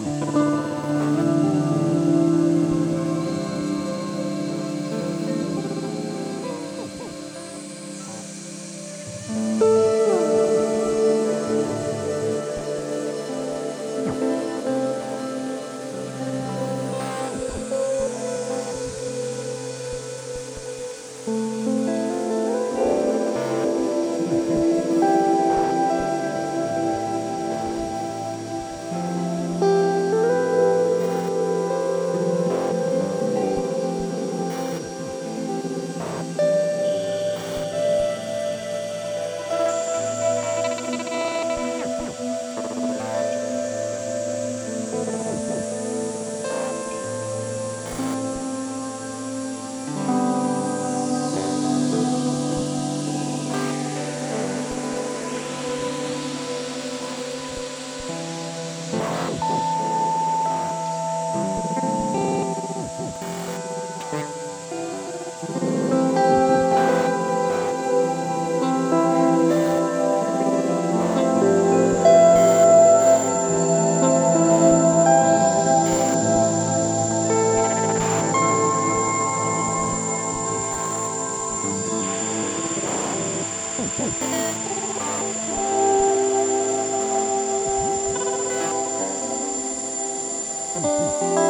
Música Música